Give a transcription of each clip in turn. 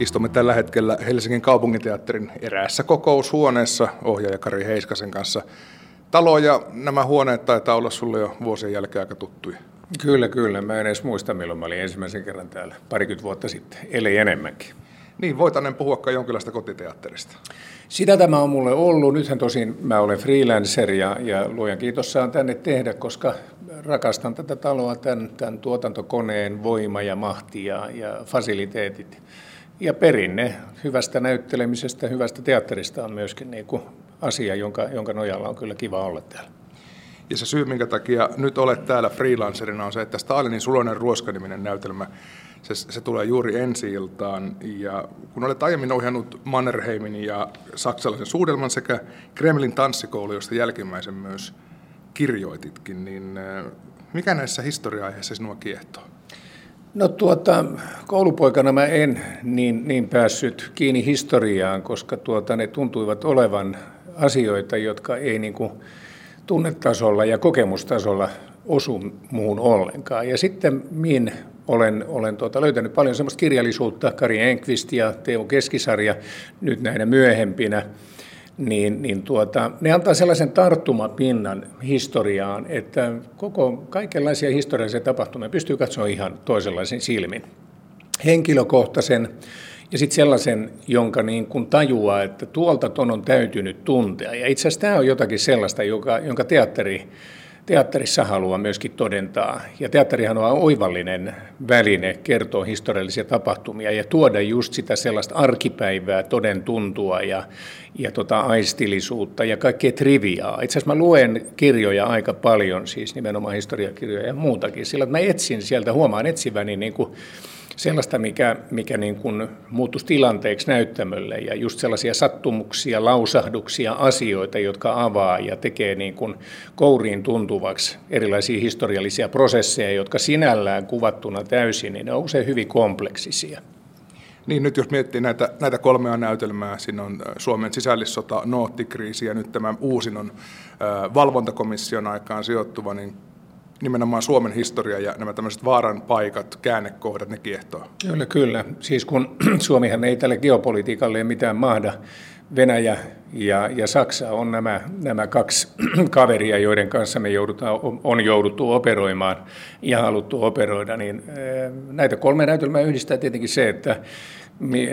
Istumme tällä hetkellä Helsingin kaupunginteatterin eräässä kokoushuoneessa ohjaaja Kari Heiskasen kanssa. Talo ja nämä huoneet taitaa olla sulle jo vuosien jälkeen aika tuttuja. Kyllä, kyllä. Mä en edes muista, milloin mä olin ensimmäisen kerran täällä parikymmentä vuotta sitten, eli enemmänkin. Niin, voitanen puhuakaan jonkinlaista kotiteatterista. Sitä tämä on mulle ollut. Nythän tosin mä olen freelancer ja, ja luojan kiitos saan tänne tehdä, koska rakastan tätä taloa, tämän, tämän tuotantokoneen voima ja mahti ja, ja fasiliteetit. Ja perinne hyvästä näyttelemisestä, hyvästä teatterista on myöskin niin kuin asia, jonka, jonka nojalla on kyllä kiva olla täällä. Ja se syy, minkä takia nyt olet täällä freelancerina, on se, että Stalinin sulonen ruoskaniminen näytelmä, se, se tulee juuri ensi iltaan. Ja kun olet aiemmin ohjannut Mannerheimin ja saksalaisen suudelman sekä Kremlin tanssikoulu, josta jälkimmäisen myös kirjoititkin, niin äh, mikä näissä historia-aiheissa sinua kiehtoo? No tuota, koulupoikana mä en niin, niin päässyt kiinni historiaan, koska tuota, ne tuntuivat olevan asioita, jotka ei niin kuin tunnetasolla ja kokemustasolla osu muuhun ollenkaan. Ja sitten min olen, olen tuota, löytänyt paljon sellaista kirjallisuutta, Kari Enqvist ja Teo Keskisarja nyt näinä myöhempinä, niin, niin tuota, ne antaa sellaisen tarttumapinnan historiaan, että koko kaikenlaisia historiallisia tapahtumia pystyy katsoa ihan toisenlaisen silmin. Henkilökohtaisen ja sitten sellaisen, jonka niin kun tajuaa, että tuolta ton on täytynyt tuntea. Ja itse asiassa tämä on jotakin sellaista, joka, jonka teatteri, teatterissa haluaa myöskin todentaa. Ja teatterihan on oivallinen väline kertoa historiallisia tapahtumia ja tuoda just sitä sellaista arkipäivää, toden tuntua ja, ja tota aistillisuutta ja kaikkea triviaa. Itse asiassa mä luen kirjoja aika paljon, siis nimenomaan historiakirjoja ja muutakin, sillä mä etsin sieltä, huomaan etsiväni niin kuin sellaista, mikä, mikä niin kuin muuttuisi tilanteeksi näyttämölle ja just sellaisia sattumuksia, lausahduksia, asioita, jotka avaa ja tekee niin kuin kouriin tuntuvaksi erilaisia historiallisia prosesseja, jotka sinällään kuvattuna täysin, niin ne on usein hyvin kompleksisia. Niin nyt jos miettii näitä, näitä kolmea näytelmää, siinä on Suomen sisällissota, noottikriisi ja nyt tämä uusin on valvontakomission aikaan sijoittuva, niin nimenomaan Suomen historia ja nämä tämmöiset vaaran paikat, käännekohdat, ne kiehtoo. Kyllä, kyllä. Siis kun Suomihan ei tälle geopolitiikalle mitään mahda, Venäjä ja, ja Saksa on nämä, nämä kaksi kaveria, joiden kanssa me joudutaan, on jouduttu operoimaan ja haluttu operoida, niin eh, näitä kolme näytelmää yhdistää tietenkin se, että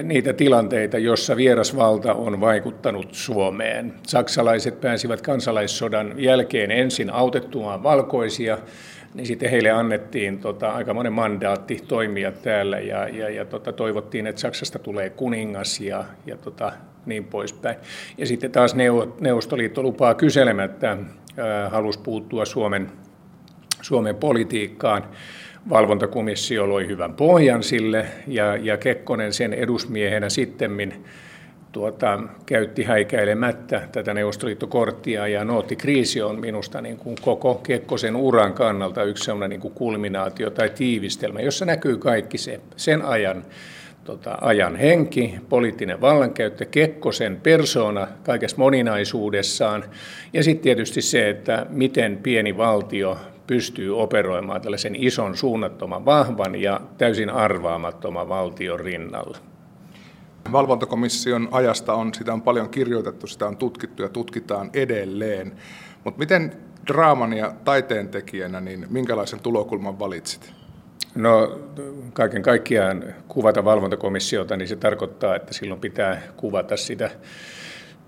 niitä tilanteita, jossa vierasvalta on vaikuttanut Suomeen. Saksalaiset pääsivät kansalaissodan jälkeen ensin autettumaan valkoisia, niin sitten heille annettiin tota, aika monen mandaatti toimia täällä ja, ja, ja tota, toivottiin, että Saksasta tulee kuningas ja, ja tota, niin poispäin. Ja sitten taas Neuvostoliitto lupaa kyselemättä halusi puuttua Suomen, Suomen politiikkaan valvontakomissio loi hyvän pohjan sille ja, ja Kekkonen sen edusmiehenä sittemmin tuota, käytti häikäilemättä tätä neuvostoliittokorttia ja kriisi on minusta niin kuin koko Kekkosen uran kannalta yksi sellainen niin kuin kulminaatio tai tiivistelmä, jossa näkyy kaikki se, sen ajan tota, ajan henki, poliittinen vallankäyttö, Kekkosen persona kaikessa moninaisuudessaan ja sitten tietysti se, että miten pieni valtio pystyy operoimaan tällaisen ison, suunnattoman, vahvan ja täysin arvaamattoman valtion rinnalla. Valvontakomission ajasta on, sitä on paljon kirjoitettu, sitä on tutkittu ja tutkitaan edelleen. Mutta miten draaman ja taiteen tekijänä, niin minkälaisen tulokulman valitsit? No kaiken kaikkiaan kuvata valvontakomissiota, niin se tarkoittaa, että silloin pitää kuvata sitä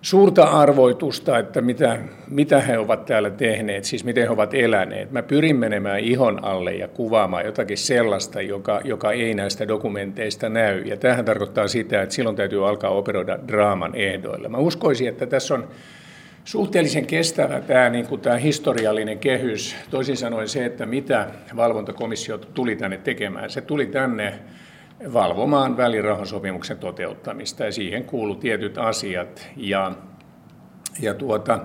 suurta arvoitusta, että mitä, mitä he ovat täällä tehneet, siis miten he ovat eläneet. Mä pyrin menemään ihon alle ja kuvaamaan jotakin sellaista, joka, joka ei näistä dokumenteista näy. Ja tähän tarkoittaa sitä, että silloin täytyy alkaa operoida draaman ehdoilla. Mä uskoisin, että tässä on suhteellisen kestävä tämä, niin kuin tämä historiallinen kehys. Toisin sanoen se, että mitä valvontakomissio tuli tänne tekemään. Se tuli tänne valvomaan välirahasopimuksen toteuttamista ja siihen kuuluu tietyt asiat. Ja, ja tuota,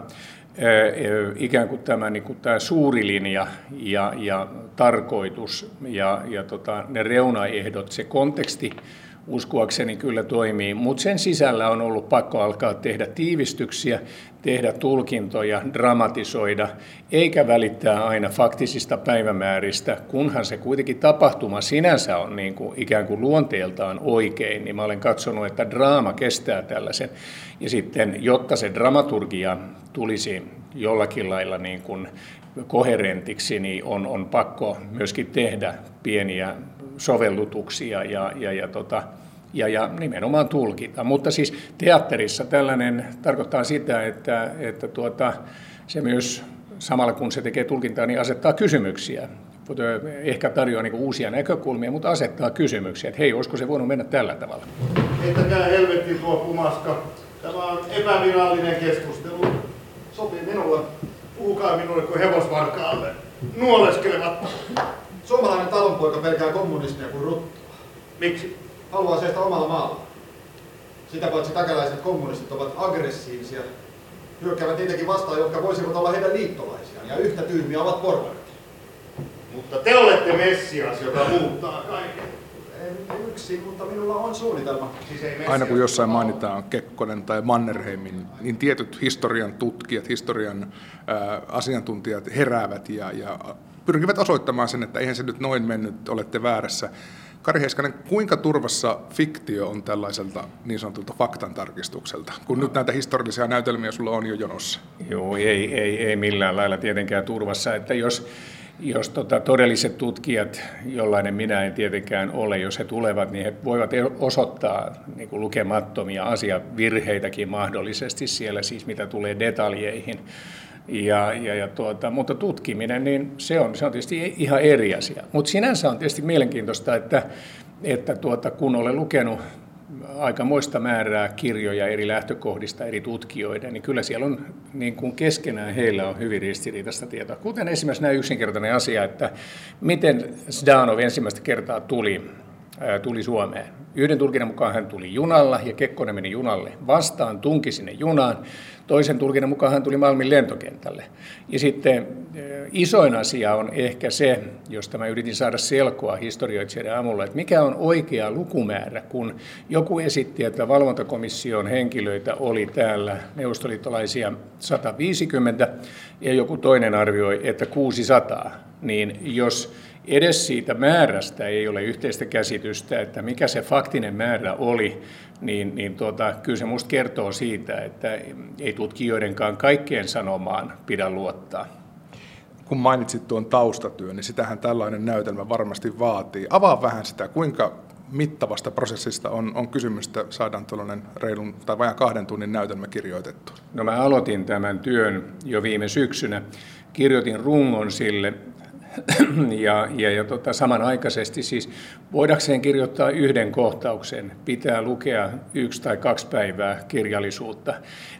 ikään kuin tämä, niin kuin tämä suuri linja ja, ja tarkoitus ja, ja tota, ne reunaehdot, se konteksti uskoakseni kyllä toimii, mutta sen sisällä on ollut pakko alkaa tehdä tiivistyksiä, tehdä tulkintoja, dramatisoida, eikä välittää aina faktisista päivämääristä, kunhan se kuitenkin tapahtuma sinänsä on niin kuin ikään kuin luonteeltaan oikein, niin mä olen katsonut, että draama kestää tällaisen. Ja sitten, jotta se dramaturgia tulisi jollakin lailla niin kuin koherentiksi, niin on, on pakko myöskin tehdä pieniä sovellutuksia ja, ja, ja, tota, ja, ja nimenomaan tulkita. Mutta siis teatterissa tällainen tarkoittaa sitä, että, että tuota, se myös samalla kun se tekee tulkintaa, niin asettaa kysymyksiä. Ehkä tarjoaa niin uusia näkökulmia, mutta asettaa kysymyksiä, että hei, olisiko se voinut mennä tällä tavalla. Heittäkää helvetti tuo pumaska. Tämä on epävirallinen keskustelu. Sopii minulle. Puhukaa minulle kuin hevosvarkaalle. Nuoleskelevat. Suomalainen talonpoika pelkää kommunismia kuin ruttua. Miksi? Haluaa seistä omalla maalla. Sitä paitsi takalaiset kommunistit ovat aggressiivisia. Hyökkäävät niitäkin vastaan, jotka voisivat olla heidän liittolaisiaan. Ja yhtä tyhmiä ovat porvarit. Mutta te olette Messias, joka muuttaa kaiken. En yksi, mutta minulla on suunnitelma. Siis ei Aina kun jossain mainitaan Kekkonen tai Mannerheimin, niin tietyt historian tutkijat, historian ää, asiantuntijat heräävät ja, ja pyrkivät osoittamaan sen, että eihän se nyt noin mennyt, olette väärässä. Kari Heiskanen, kuinka turvassa fiktio on tällaiselta niin sanotulta faktan tarkistukselta, kun nyt näitä historiallisia näytelmiä sulla on jo jonossa? Joo, ei, ei, ei millään lailla tietenkään turvassa, että jos, jos tota, todelliset tutkijat, jollainen minä en tietenkään ole, jos he tulevat, niin he voivat osoittaa niin kuin lukemattomia asiavirheitäkin mahdollisesti siellä, siis mitä tulee detaljeihin. Ja, ja, ja tuota, mutta tutkiminen, niin se on, se on tietysti ihan eri asia. Mutta sinänsä on tietysti mielenkiintoista, että, että tuota, kun olen lukenut aikamoista määrää kirjoja eri lähtökohdista eri tutkijoiden, niin kyllä siellä on niin kuin keskenään heillä on hyvin ristiriitaista tietoa. Kuten esimerkiksi näin yksinkertainen asia, että miten Zdanov ensimmäistä kertaa tuli, tuli Suomeen. Yhden tulkinnan mukaan hän tuli junalla ja Kekkonen meni junalle vastaan, tunki sinne junaan. Toisen tulkinnan mukaan hän tuli Malmin lentokentälle. Ja sitten isoin asia on ehkä se, josta mä yritin saada selkoa historioitsijoiden aamulla, että mikä on oikea lukumäärä, kun joku esitti, että valvontakomission henkilöitä oli täällä neuvostoliittolaisia 150 ja joku toinen arvioi, että 600, niin jos edes siitä määrästä ei ole yhteistä käsitystä, että mikä se faktinen määrä oli, niin, niin tuota, kyllä se minusta kertoo siitä, että ei tutkijoidenkaan kaikkeen sanomaan pidä luottaa. Kun mainitsit tuon taustatyön, niin sitähän tällainen näytelmä varmasti vaatii. Avaa vähän sitä, kuinka mittavasta prosessista on, on kysymys, että saadaan tuollainen reilun tai vajan kahden tunnin näytelmä kirjoitettu? No mä aloitin tämän työn jo viime syksynä. Kirjoitin rungon sille ja, ja, ja tota, samanaikaisesti siis voidakseen kirjoittaa yhden kohtauksen, pitää lukea yksi tai kaksi päivää kirjallisuutta.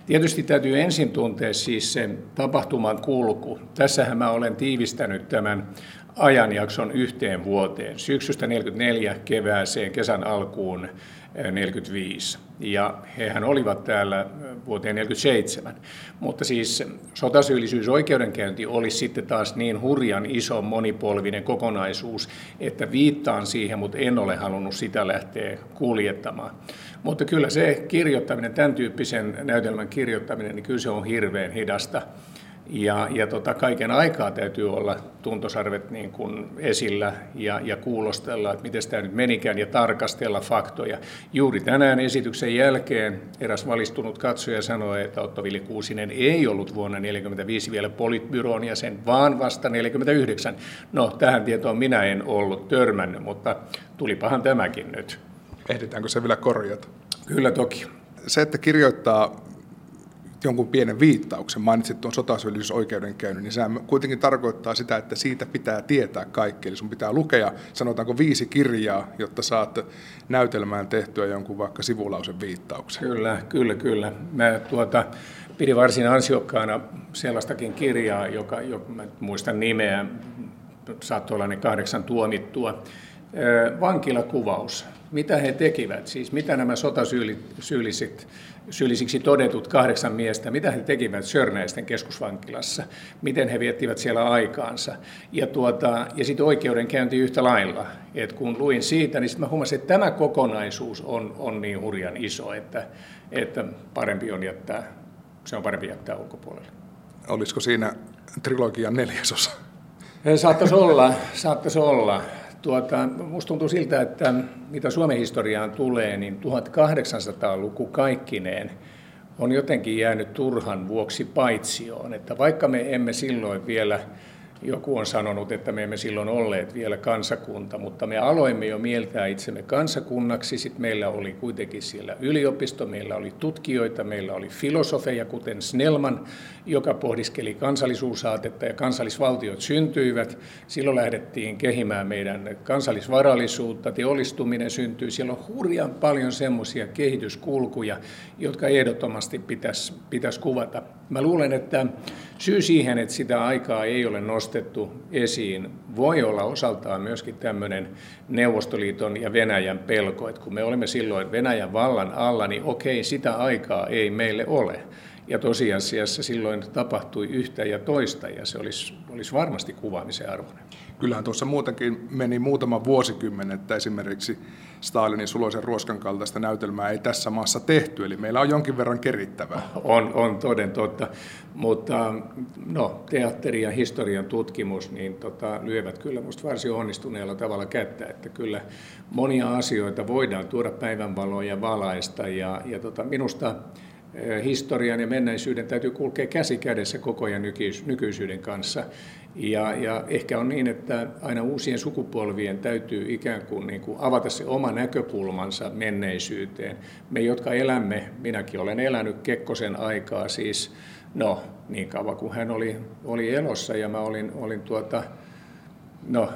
Tietysti täytyy ensin tuntea siis sen tapahtuman kulku. Tässähän mä olen tiivistänyt tämän ajanjakson yhteen vuoteen, syksystä 44 kevääseen, kesän alkuun 45. Ja hehän olivat täällä vuoteen 47. Mutta siis sotasyyllisyysoikeudenkäynti oli sitten taas niin hurjan iso monipolvinen kokonaisuus, että viittaan siihen, mutta en ole halunnut sitä lähteä kuljettamaan. Mutta kyllä se kirjoittaminen, tämän tyyppisen näytelmän kirjoittaminen, niin kyllä se on hirveän hidasta. Ja, ja tota, kaiken aikaa täytyy olla tuntosarvet niin kuin esillä ja, ja kuulostella, että miten tämä nyt menikään ja tarkastella faktoja. Juuri tänään esityksen jälkeen eräs valistunut katsoja sanoi, että Otto Vili Kuusinen ei ollut vuonna 1945 vielä politbyroon jäsen, vaan vasta 1949. No, tähän tietoon minä en ollut törmännyt, mutta tulipahan tämäkin nyt. Ehditäänkö se vielä korjata? Kyllä toki. Se, että kirjoittaa jonkun pienen viittauksen, mainitsit tuon sotasyyllisyysoikeudenkäynnin, niin sehän kuitenkin tarkoittaa sitä, että siitä pitää tietää kaikki. Eli sun pitää lukea, sanotaanko viisi kirjaa, jotta saat näytelmään tehtyä jonkun vaikka sivulausen viittauksen. Kyllä, kyllä, kyllä. Mä tuota, pidin varsin ansiokkaana sellaistakin kirjaa, joka, joka mä muistan nimeä, saattoi olla ne kahdeksan tuomittua. Vankilakuvaus. Mitä he tekivät? Siis mitä nämä sotasyylliset syyllisiksi todetut kahdeksan miestä, mitä he tekivät Sörnäisten keskusvankilassa, miten he viettivät siellä aikaansa. Ja, tuota, ja sitten oikeudenkäynti yhtä lailla. Et kun luin siitä, niin sitten mä huomasin, että tämä kokonaisuus on, on niin hurjan iso, että, että parempi on jättää se on parempi jättää ulkopuolelle. Olisiko siinä trilogian neljäsosa? Saattaisi olla, saattaisi olla. Tuota, musta tuntuu siltä, että mitä Suomen historiaan tulee, niin 1800-luku kaikkineen on jotenkin jäänyt turhan vuoksi paitsioon. Että vaikka me emme silloin vielä joku on sanonut, että me emme silloin olleet vielä kansakunta, mutta me aloimme jo mieltää itsemme kansakunnaksi. Sitten meillä oli kuitenkin siellä yliopisto, meillä oli tutkijoita, meillä oli filosofeja, kuten Snellman, joka pohdiskeli kansallisuusaatetta ja kansallisvaltiot syntyivät. Silloin lähdettiin kehimään meidän kansallisvarallisuutta, teollistuminen syntyi. Siellä on hurjan paljon semmoisia kehityskulkuja, jotka ehdottomasti pitäisi, pitäisi kuvata. Mä luulen, että syy siihen, että sitä aikaa ei ole nostettu esiin, voi olla osaltaan myöskin tämmöinen Neuvostoliiton ja Venäjän pelko, että kun me olemme silloin Venäjän vallan alla, niin okei, sitä aikaa ei meille ole. Ja tosiasiassa silloin tapahtui yhtä ja toista, ja se olisi, olisi varmasti kuvaamisen arvoinen. Kyllähän tuossa muutenkin meni muutama vuosikymmen, että esimerkiksi Stalinin suloisen ruoskan kaltaista näytelmää ei tässä maassa tehty, eli meillä on jonkin verran kerittävää. On, on toden totta, mutta no, teatteri ja historian tutkimus niin tota, lyövät kyllä minusta varsin onnistuneella tavalla kättä, että kyllä monia asioita voidaan tuoda päivänvaloon ja valaista, ja, ja tota, minusta historian ja menneisyyden täytyy kulkea käsi kädessä koko ajan nykyisyyden kanssa. Ja, ja ehkä on niin, että aina uusien sukupolvien täytyy ikään kuin, niin kuin avata se oma näkökulmansa menneisyyteen. Me, jotka elämme, minäkin olen elänyt Kekkosen aikaa siis, no niin kauan kuin hän oli, oli elossa ja mä olin, olin tuota, no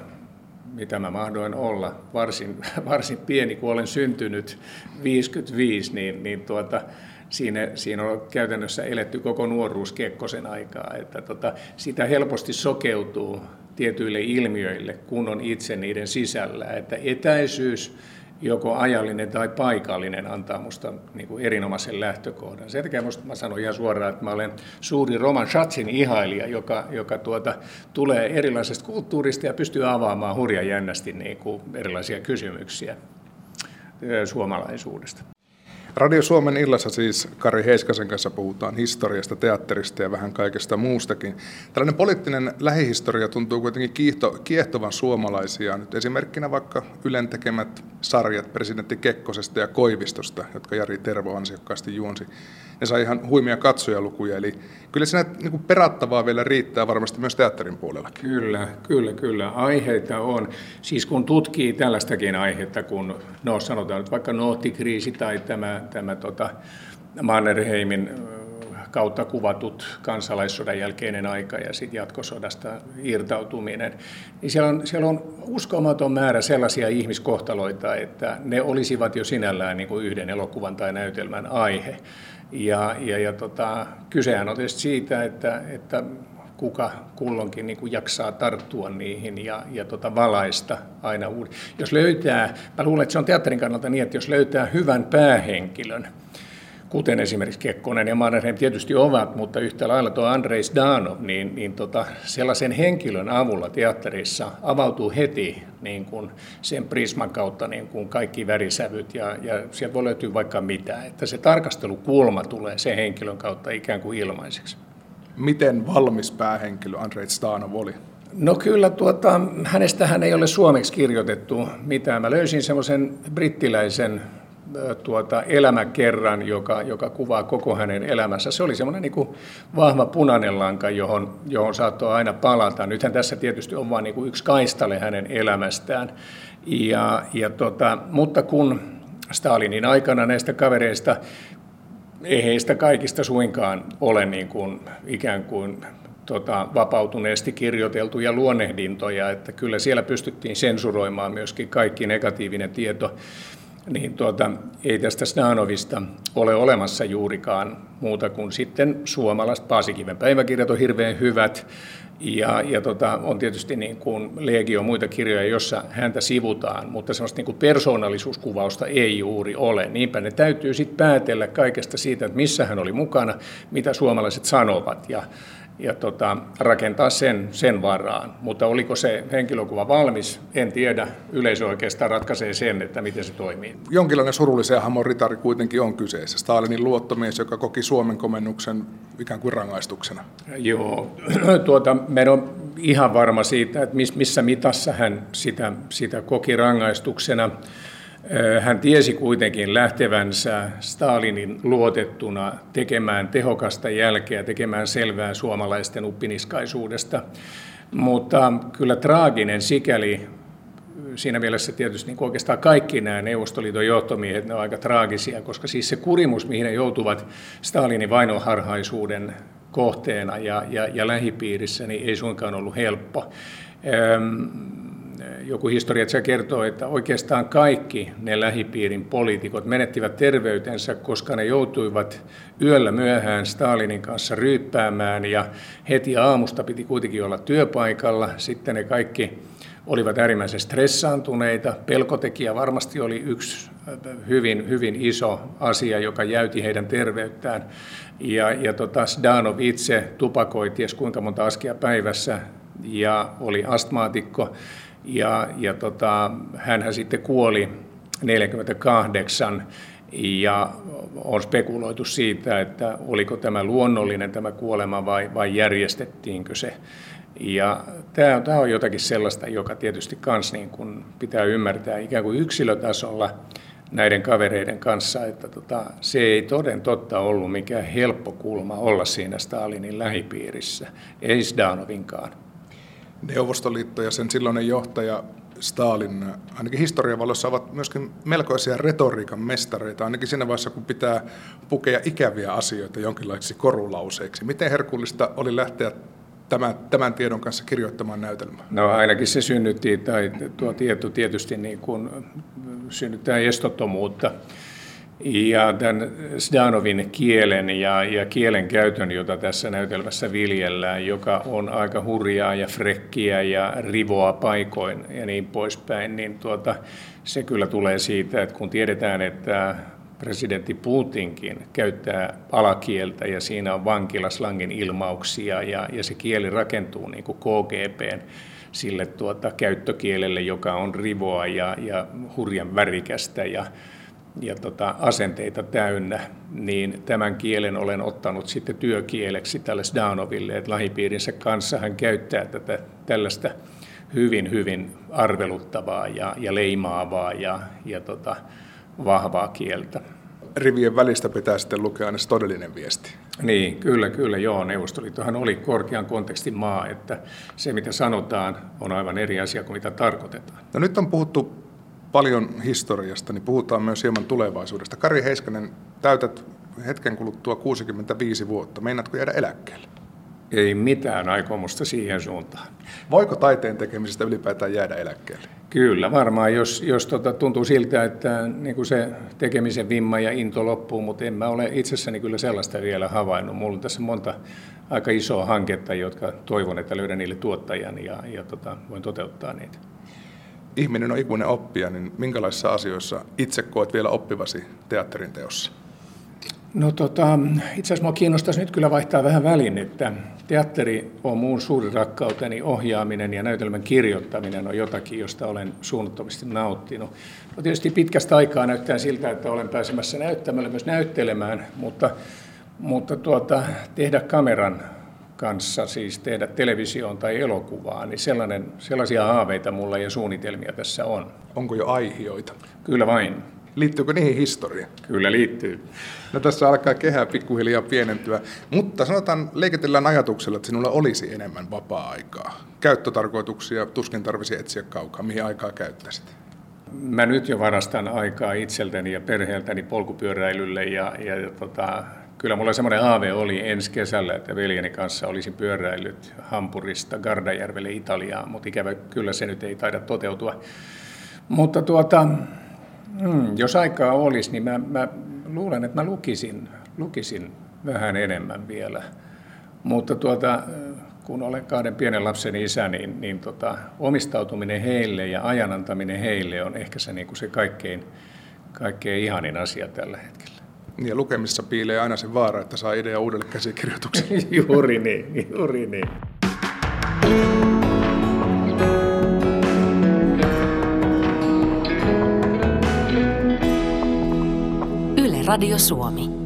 mitä mä mahdoin olla, varsin, varsin pieni, kun olen syntynyt 55, niin, niin tuota, siinä, siinä on käytännössä eletty koko nuoruus Kekkosen aikaa, että tota, sitä helposti sokeutuu tietyille ilmiöille, kun on itse niiden sisällä, että etäisyys, joko ajallinen tai paikallinen, antaa minusta niin kuin erinomaisen lähtökohdan. Sen takia musta, mä sanon ihan suoraan, että mä olen suuri Roman Schatzin ihailija, joka, joka tuota, tulee erilaisesta kulttuurista ja pystyy avaamaan hurjan jännästi niin kuin erilaisia kysymyksiä suomalaisuudesta. Radio Suomen illassa siis Kari Heiskasen kanssa puhutaan historiasta, teatterista ja vähän kaikesta muustakin. Tällainen poliittinen lähihistoria tuntuu kuitenkin kiihto, kiehtovan suomalaisia. Nyt esimerkkinä vaikka Ylen tekemät sarjat presidentti Kekkosesta ja Koivistosta, jotka Jari Tervo ansiokkaasti juonsi. Ne sai ihan huimia katsojalukuja, eli kyllä siinä niin kuin perattavaa vielä riittää varmasti myös teatterin puolella. Kyllä, kyllä, kyllä. Aiheita on. Siis kun tutkii tällaistakin aihetta, kun no sanotaan nyt vaikka noottikriisi tai tämä, tämä tota, Mannerheimin kautta kuvatut kansalaissodan jälkeinen aika ja sitten jatkosodasta irtautuminen, niin siellä on, siellä on uskomaton määrä sellaisia ihmiskohtaloita, että ne olisivat jo sinällään niin kuin yhden elokuvan tai näytelmän aihe. Ja, ja, ja tota, kysehän on tietysti siitä, että, että kuka kullonkin niin kuin jaksaa tarttua niihin ja, ja tota valaista aina uuden. Jos löytää, mä luulen, että se on teatterin kannalta niin, että jos löytää hyvän päähenkilön, kuten esimerkiksi Kekkonen ja Mannerheim tietysti ovat, mutta yhtä lailla tuo Andrei Danov, niin, niin tota, sellaisen henkilön avulla teatterissa avautuu heti niin kuin sen prisman kautta niin kuin kaikki värisävyt ja, ja sieltä voi löytyä vaikka mitä, että se tarkastelukulma tulee sen henkilön kautta ikään kuin ilmaiseksi. Miten valmis päähenkilö Andrei Stanov oli? No kyllä, tuota, hänestähän ei ole suomeksi kirjoitettu mitään. Mä löysin semmoisen brittiläisen tuota, elämäkerran, joka, joka kuvaa koko hänen elämänsä. Se oli semmoinen niin vahva punainen lanka, johon, johon saattoi aina palata. Nythän tässä tietysti on vain niin yksi kaistale hänen elämästään. Ja, ja tota, mutta kun Stalinin aikana näistä kavereista ei heistä kaikista suinkaan ole niin kuin, ikään kuin tota, vapautuneesti kirjoiteltuja luonnehdintoja, että kyllä siellä pystyttiin sensuroimaan myöskin kaikki negatiivinen tieto niin tuota, ei tästä Snanovista ole olemassa juurikaan muuta kuin sitten suomalaiset. Paasikiven päiväkirjat on hirveän hyvät ja, ja tota, on tietysti niin kuin legio muita kirjoja, jossa häntä sivutaan, mutta sellaista niin kuin persoonallisuuskuvausta ei juuri ole. Niinpä ne täytyy sitten päätellä kaikesta siitä, että missä hän oli mukana, mitä suomalaiset sanovat. Ja ja tota, rakentaa sen, sen varaan. Mutta oliko se henkilökuva valmis, en tiedä. Yleisö oikeastaan ratkaisee sen, että miten se toimii. Jonkinlainen surullisen hamon ritari kuitenkin on kyseessä. Stalinin luottomies, joka koki Suomen komennuksen ikään kuin rangaistuksena. Joo, tuota, me on ihan varma siitä, että missä mitassa hän sitä, sitä koki rangaistuksena. Hän tiesi kuitenkin lähtevänsä Stalinin luotettuna tekemään tehokasta jälkeä, tekemään selvää suomalaisten uppiniskaisuudesta. Mutta kyllä traaginen sikäli, siinä mielessä tietysti niin oikeastaan kaikki nämä Neuvostoliiton johtomiehet, ne ovat aika traagisia, koska siis se kurimus, mihin ne joutuvat Stalinin vainoharhaisuuden kohteena ja, ja, ja lähipiirissä, niin ei suinkaan ollut helppo joku historiatsija kertoo, että oikeastaan kaikki ne lähipiirin poliitikot menettivät terveytensä, koska ne joutuivat yöllä myöhään Stalinin kanssa ryyppäämään ja heti aamusta piti kuitenkin olla työpaikalla. Sitten ne kaikki olivat äärimmäisen stressaantuneita. Pelkotekijä varmasti oli yksi hyvin, hyvin iso asia, joka jäyti heidän terveyttään. Ja, ja tota, Sdanov itse tupakoi ties kuinka monta askia päivässä ja oli astmaatikko ja, ja tota, hänhän sitten kuoli 48 ja on spekuloitu siitä, että oliko tämä luonnollinen tämä kuolema vai, vai järjestettiinkö se. Ja tämä, tämä on jotakin sellaista, joka tietysti kans niin kun pitää ymmärtää ikään kuin yksilötasolla näiden kavereiden kanssa, että tota, se ei toden totta ollut mikään helppo kulma olla siinä Stalinin lähipiirissä, ei Sdanovinkaan. Neuvostoliitto ja sen silloinen johtaja Stalin, ainakin historian valossa, ovat myöskin melkoisia retoriikan mestareita, ainakin siinä vaiheessa, kun pitää pukea ikäviä asioita jonkinlaisiksi korulauseiksi. Miten herkullista oli lähteä tämän, tämän tiedon kanssa kirjoittamaan näytelmää? No ainakin se synnytti, tai tuo tieto tietysti niin kuin synnyttää estottomuutta ja tämän Sdanovin kielen ja, ja kielen käytön, jota tässä näytelmässä viljellään, joka on aika hurjaa ja frekkiä ja rivoa paikoin ja niin poispäin, niin tuota, se kyllä tulee siitä, että kun tiedetään, että presidentti Putinkin käyttää alakieltä ja siinä on vankilaslangin ilmauksia ja, ja se kieli rakentuu niin kuin KGPn sille tuota, käyttökielelle, joka on rivoa ja, ja hurjan värikästä ja ja tota, asenteita täynnä, niin tämän kielen olen ottanut sitten työkieleksi tälle Danoville, että lähipiirinsä kanssa hän käyttää tätä tällaista hyvin, hyvin arveluttavaa ja, ja leimaavaa ja, ja tota, vahvaa kieltä. Rivien välistä pitää sitten lukea aina todellinen viesti. Niin, kyllä, kyllä, joo. Neuvostoliittohan oli korkean kontekstin maa, että se mitä sanotaan on aivan eri asia kuin mitä tarkoitetaan. No nyt on puhuttu paljon historiasta, niin puhutaan myös hieman tulevaisuudesta. Kari Heiskanen, täytät hetken kuluttua 65 vuotta. Meinaatko jäädä eläkkeelle? Ei mitään aikomusta siihen suuntaan. Voiko taiteen tekemisestä ylipäätään jäädä eläkkeelle? Kyllä, varmaan, jos, jos tota, tuntuu siltä, että niin kuin se tekemisen vimma ja into loppuu, mutta en mä ole itsessäni kyllä sellaista vielä havainnut. Mulla on tässä monta aika isoa hanketta, jotka toivon, että löydän niille tuottajan ja, ja tota, voin toteuttaa niitä ihminen on ikuinen oppija, niin minkälaisissa asioissa itse koet vielä oppivasi teatterin teossa? No tota, itse asiassa minua kiinnostaisi nyt kyllä vaihtaa vähän välin, että teatteri on muun suuri rakkauteni, ohjaaminen ja näytelmän kirjoittaminen on jotakin, josta olen suunnattomasti nauttinut. No tietysti pitkästä aikaa näyttää siltä, että olen pääsemässä näyttämällä myös näyttelemään, mutta, mutta tuota, tehdä kameran kanssa, siis tehdä televisioon tai elokuvaa, niin sellainen, sellaisia haaveita mulla ja suunnitelmia tässä on. Onko jo aihioita? Kyllä vain. Liittyykö niihin historia? Kyllä liittyy. No tässä alkaa kehä pikkuhiljaa pienentyä, mutta sanotaan, leikitellään ajatuksella, että sinulla olisi enemmän vapaa-aikaa. Käyttötarkoituksia tuskin tarvisi etsiä kaukaa. Mihin aikaa käyttäisit? Mä nyt jo varastan aikaa itseltäni ja perheeltäni polkupyöräilylle ja, ja, ja tota, Kyllä mulla semmoinen aave oli ensi kesällä, että veljeni kanssa olisin pyöräillyt Hampurista Gardajärvelle Italiaan, mutta ikävä kyllä se nyt ei taida toteutua. Mutta tuota, hmm, jos aikaa olisi, niin mä, mä luulen, että mä lukisin, lukisin vähän enemmän vielä. Mutta tuota, kun olen kahden pienen lapsen isä, niin, niin tota, omistautuminen heille ja ajanantaminen heille on ehkä se, niin kuin se kaikkein, kaikkein ihanin asia tällä hetkellä. Niin ja lukemisessa piilee aina se vaara, että saa idea uudelle käsikirjoitukselle. juuri niin, juuri niin. Yle Radio Suomi.